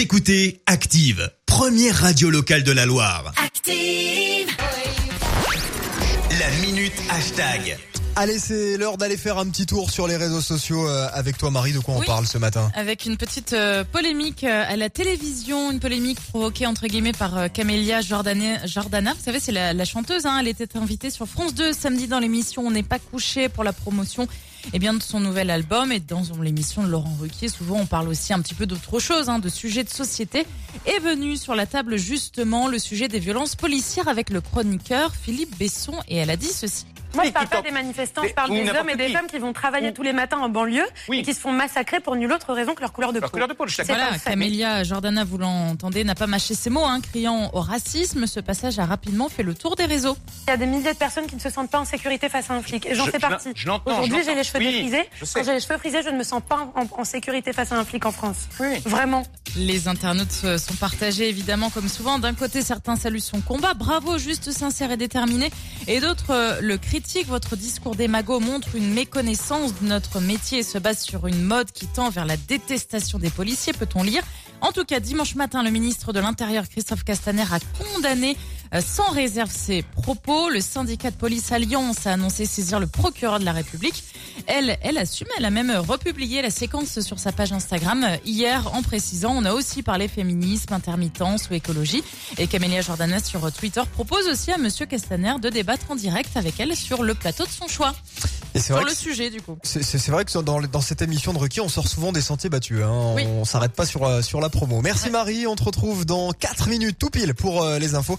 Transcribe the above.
Vous écoutez Active, première radio locale de la Loire. Active. La minute hashtag. Allez, c'est l'heure d'aller faire un petit tour sur les réseaux sociaux euh, avec toi, Marie. De quoi on parle ce matin Avec une petite euh, polémique euh, à la télévision, une polémique provoquée entre guillemets par Camélia Jordana. Vous savez, c'est la, la chanteuse. Hein, elle était invitée sur France 2 samedi dans l'émission On n'est pas couché pour la promotion eh bien, de son nouvel album. Et dans l'émission de Laurent Ruquier, souvent on parle aussi un petit peu d'autre chose, hein, de sujets de société. Est venu sur la table justement le sujet des violences policières avec le chroniqueur Philippe Besson. Et elle a dit ceci. Moi, je Oui, parle pas des manifestants, je parle des hommes et des qui. femmes qui vont travailler Ou- tous les matins en banlieue Oui. et qui se font massacrer pour nulle autre raison que leur couleur de Leur peau. Voilà. Camélia Jordana, vous l'entendez, n'a pas mâché ses mots, hein, criant au racisme. Ce passage a rapidement fait le tour des réseaux. Il y a des milliers de personnes qui ne se sentent pas en sécurité face à un flic. Et j'en Je- fais partie. je l'entends, Aujourd'hui, j'ai les cheveux sais. Quand j'ai les cheveux frisés, je ne me sens pas en, en sécurité face à un flic en France. Oui. Vraiment. Les internautes euh, sont partagés évidemment comme souvent. D'un côté, certains saluent son combat, bravo, juste sincère et déterminé. Et d'autres euh, le Votre discours démago montre une méconnaissance de notre métier et se base sur une mode qui tend vers la détestation des policiers, peut-on lire. En tout cas, dimanche matin, le ministre de l'Intérieur, Christophe Castaner, a condamné sans réserve ses propos. Le syndicat de police Alliance a annoncé saisir le procureur de la République. Elle, elle assume, elle a même republié la séquence sur sa page Instagram euh, hier en précisant on a aussi parlé féminisme, intermittence ou écologie. Et Camélia Jordana sur Twitter propose aussi à Monsieur Castaner de débattre en direct avec elle sur le plateau de son choix. Et c'est Sur le sujet du coup. c'est vrai que dans, dans cette émission de Ruquier, on sort souvent des sentiers battus. Hein. Oui. On s'arrête pas sur, euh, sur la promo. Merci Marie, on te retrouve dans 4 minutes tout pile pour euh, les infos.